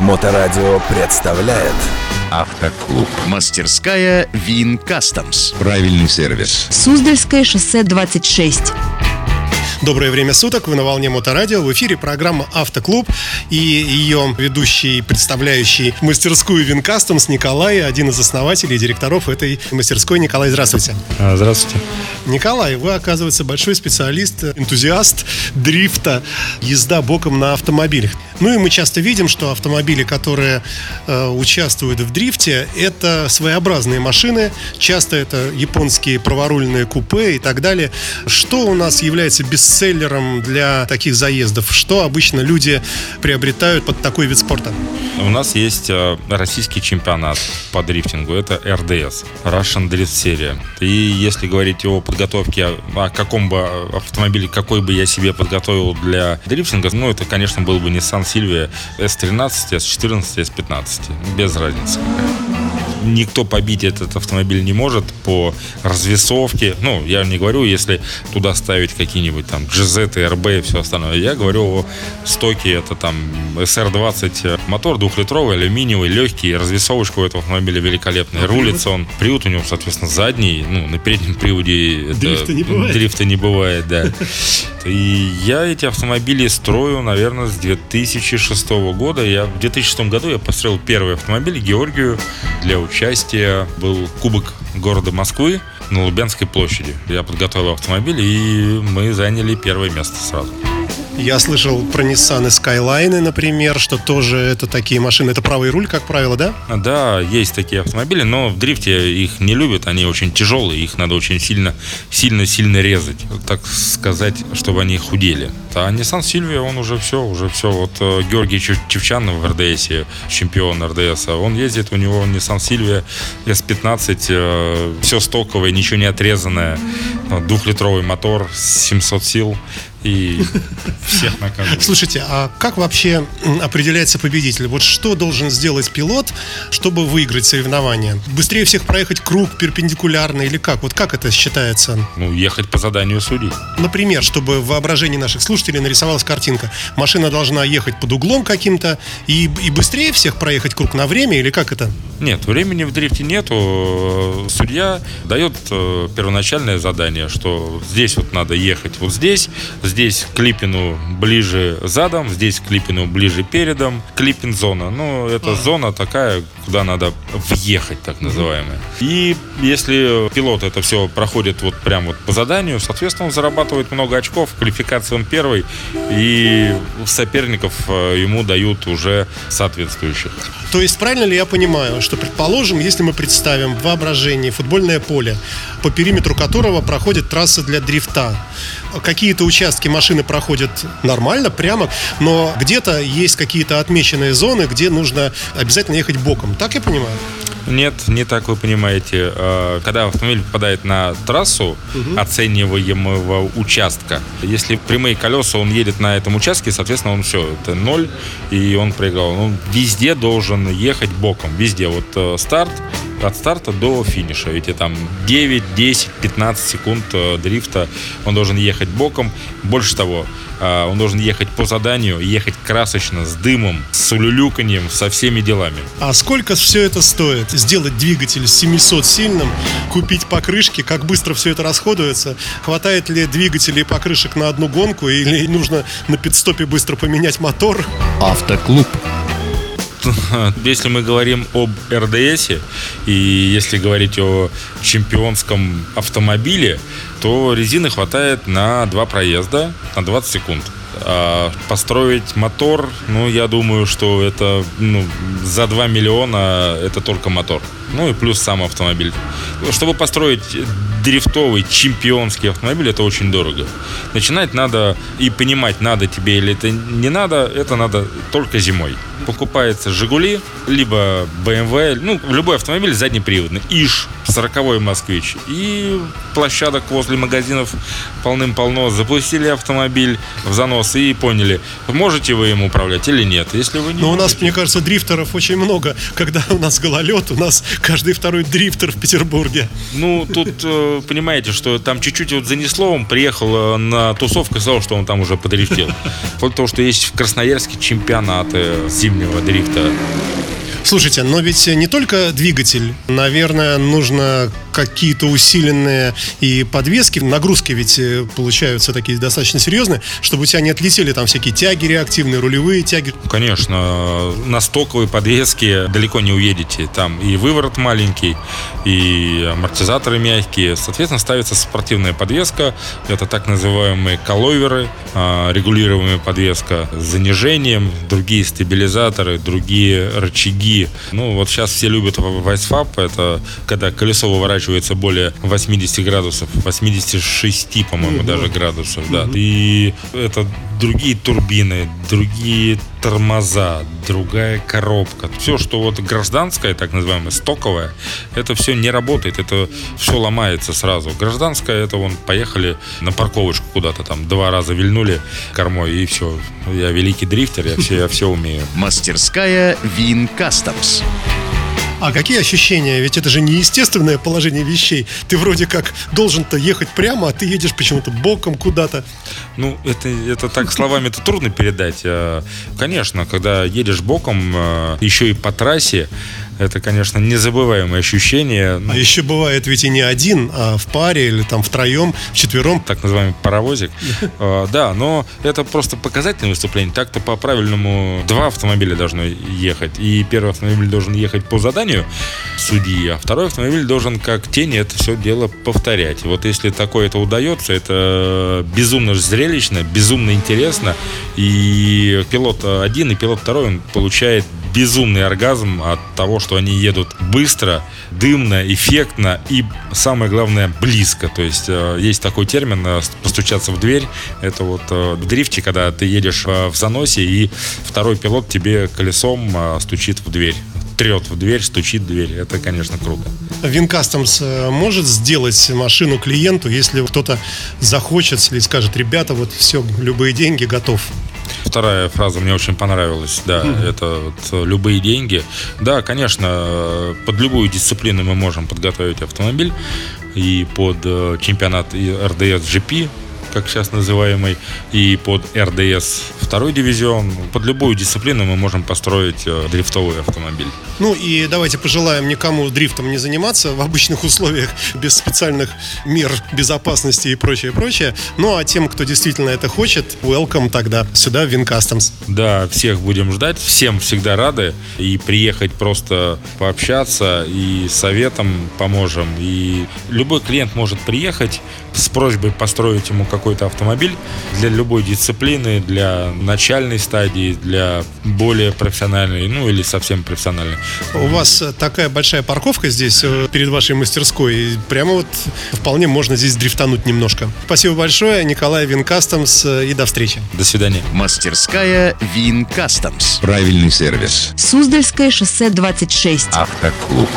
Моторадио представляет Автоклуб. Мастерская Вин Кастомс. Правильный сервис. Суздальское шоссе 26. Доброе время суток, вы на волне Моторадио, в эфире программа «Автоклуб» и ее ведущий, представляющий мастерскую Винкастомс Николай, один из основателей и директоров этой мастерской. Николай, здравствуйте. А, Здравствуйте. Николай, вы, оказывается, большой специалист, энтузиаст дрифта, езда боком на автомобилях. Ну и мы часто видим, что автомобили, которые э, участвуют в дрифте, это своеобразные машины, часто это японские праворульные купе и так далее. Что у нас является бестселлером для таких заездов? Что обычно люди приобретают под такой вид спорта? У нас есть э, российский чемпионат по дрифтингу. Это РДС, Russian Drift Series. И если говорить о подготовке, о каком бы автомобиле, какой бы я себе подготовил для дрифтинга, ну, это, конечно, был бы Nissan Silvia S13, S14, S15. Без разницы никто побить этот автомобиль не может по развесовке. Ну, я не говорю, если туда ставить какие-нибудь там GZ, RB и все остальное. Я говорю о стоке, это там SR20 мотор двухлитровый, алюминиевый, легкий, развесовочка у этого автомобиля великолепная. Рулится он, привод у него, соответственно, задний, ну, на переднем приводе это, Дрифта не бывает. Дрифта не бывает, да. И я эти автомобили строю, наверное, с 2006 года. Я в 2006 году я построил первый автомобиль Георгию для участия. Был Кубок города Москвы на Лубянской площади. Я подготовил автомобиль, и мы заняли первое место сразу. Я слышал про Nissan и Skyline, например, что тоже это такие машины. Это правый руль, как правило, да? Да, есть такие автомобили, но в дрифте их не любят, они очень тяжелые, их надо очень сильно, сильно, сильно резать, так сказать, чтобы они худели. А Nissan Silvia, он уже все, уже все. Вот э, Георгий Чев- Чевчанов в РДСе, чемпион РДС, он ездит, у него Nissan Silvia S15, э, все стоковое, ничего не отрезанное, э, двухлитровый мотор, 700 сил и всех наказывает. Слушайте, а как вообще определяется победитель? Вот что должен сделать пилот, чтобы выиграть соревнование? Быстрее всех проехать круг перпендикулярно или как? Вот как это считается? Ну, ехать по заданию судей. Например, чтобы в воображении наших слушателей нарисовалась картинка. Машина должна ехать под углом каким-то и, и быстрее всех проехать круг на время или как это? Нет, времени в дрифте нету. Судья дает э, первоначальное задание, что здесь вот надо ехать вот здесь, здесь к клипину ближе задом, здесь к клипину ближе передом, клипин зона. Ну, это зона такая, куда надо въехать, так называемая. И если пилот это все проходит вот прям вот по заданию, соответственно, он зарабатывает много очков, квалификации он первый, и соперников э, ему дают уже соответствующих. То есть правильно ли я понимаю, что, предположим, если мы представим в воображении футбольное поле, по периметру которого проходит трасса для дрифта, какие-то участки машины проходят нормально, прямо, но где-то есть какие-то отмеченные зоны, где нужно обязательно ехать боком. Так я понимаю? Нет, не так вы понимаете. Э, Когда автомобиль попадает на трассу оцениваемого участка, если прямые колеса, он едет на этом участке, соответственно, он все, это ноль, и он проиграл. Он везде должен ехать боком, везде. Вот э, старт, от старта до финиша. Ведь там 9, 10, 15 секунд э, дрифта он должен ехать боком. Больше того, э, он должен ехать по заданию, ехать красочно, с дымом, с улюлюканьем, со всеми делами. А сколько все это стоит? Сделать двигатель с 700 сильным, купить покрышки, как быстро все это расходуется? Хватает ли двигателей и покрышек на одну гонку или нужно на пидстопе быстро поменять мотор? Автоклуб. Если мы говорим об РДС, и если говорить о чемпионском автомобиле, то резины хватает на два проезда, на 20 секунд. А построить мотор, ну, я думаю, что это ну, за 2 миллиона это только мотор. Ну и плюс сам автомобиль. Чтобы построить дрифтовый чемпионский автомобиль, это очень дорого. Начинать надо и понимать, надо тебе или это не надо, это надо только зимой. Покупается Жигули, либо BMW, ну, любой автомобиль заднеприводный. ИЖ 40-й москвич. И площадок возле магазинов полным-полно. Запустили автомобиль в занос и поняли, можете вы им управлять или нет. Если вы не Но у нас, можете- мне кажется, дрифтеров очень много. Когда у нас гололед, у нас каждый второй дрифтер в Петербурге. Ну, тут, э, понимаете, что там чуть-чуть вот занесло, он приехал э, на тусовку и сказал, что он там уже подрифтил. Вот то, что есть в Красноярске чемпионаты зимнего дрифта. Слушайте, но ведь не только двигатель. Наверное, нужно какие-то усиленные и подвески. Нагрузки ведь э, получаются такие достаточно серьезные, чтобы у тебя не отлетели там всякие тяги реактивные, рулевые тяги. Конечно, на стоковой подвеске далеко не уедете. Там и выворот маленький, и амортизаторы мягкие. Соответственно, ставится спортивная подвеска. Это так называемые коловеры, а, регулируемая подвеска с занижением, другие стабилизаторы, другие рычаги. Ну, вот сейчас все любят вайсфап. Это когда колесо выворачивается более 80 градусов, 86, по-моему, даже градусов. Да. И это другие турбины, другие тормоза, другая коробка. Все, что вот гражданское, так называемое, стоковое, это все не работает, это все ломается сразу. Гражданское, это вон, поехали на парковочку куда-то там, два раза вильнули кормой, и все. Я великий дрифтер, я все, я все умею. Мастерская Вин Кастомс. А какие ощущения? Ведь это же неестественное положение вещей. Ты вроде как должен-то ехать прямо, а ты едешь почему-то боком куда-то. Ну, это, это так словами-то трудно передать. А, Конечно, когда едешь боком, а, еще и по трассе, это, конечно, незабываемое ощущение. А еще бывает ведь и не один, а в паре или там втроем, вчетвером. так называемый паровозик. А, Да, но это просто показательное выступление. Так-то по правильному два автомобиля должны ехать. И первый автомобиль должен ехать по заданию судьи, а второй автомобиль должен как тени это все дело повторять. Вот если такое это удается, это безумно зрелищно, безумно интересно. И пилот один и пилот второй, он получает безумный оргазм от того, что они едут быстро, дымно, эффектно и, самое главное, близко. То есть э, есть такой термин э, «постучаться в дверь». Это вот э, в дрифте, когда ты едешь в заносе, и второй пилот тебе колесом стучит в дверь. Трет в дверь, стучит в дверь. Это, конечно, круто. Винкастомс может сделать машину клиенту, если кто-то захочет или скажет, ребята, вот все, любые деньги, готов. Вторая фраза мне очень понравилась. Да, это вот э, любые деньги. Да, конечно, э, под любую дисциплину мы можем подготовить автомобиль. И под э, чемпионат РДС GP, как сейчас называемый, и под РДС второй дивизион. Под любую дисциплину мы можем построить э, дрифтовый автомобиль. Ну и давайте пожелаем никому дрифтом не заниматься в обычных условиях, без специальных мер безопасности и прочее, прочее. Ну а тем, кто действительно это хочет, welcome тогда сюда, в Винкастомс. Да, всех будем ждать, всем всегда рады. И приехать просто пообщаться, и советом поможем. И любой клиент может приехать с просьбой построить ему какой-то автомобиль для любой дисциплины, для начальной стадии, для более профессиональной, ну или совсем профессиональной. У вас э, такая большая парковка здесь, э, перед вашей мастерской. и Прямо вот вполне можно здесь дрифтануть немножко. Спасибо большое, Николай Винкастомс, э, и до встречи. До свидания. Мастерская Вин Кастомс. Правильный сервис. Суздальское шоссе 26. Автоклуб.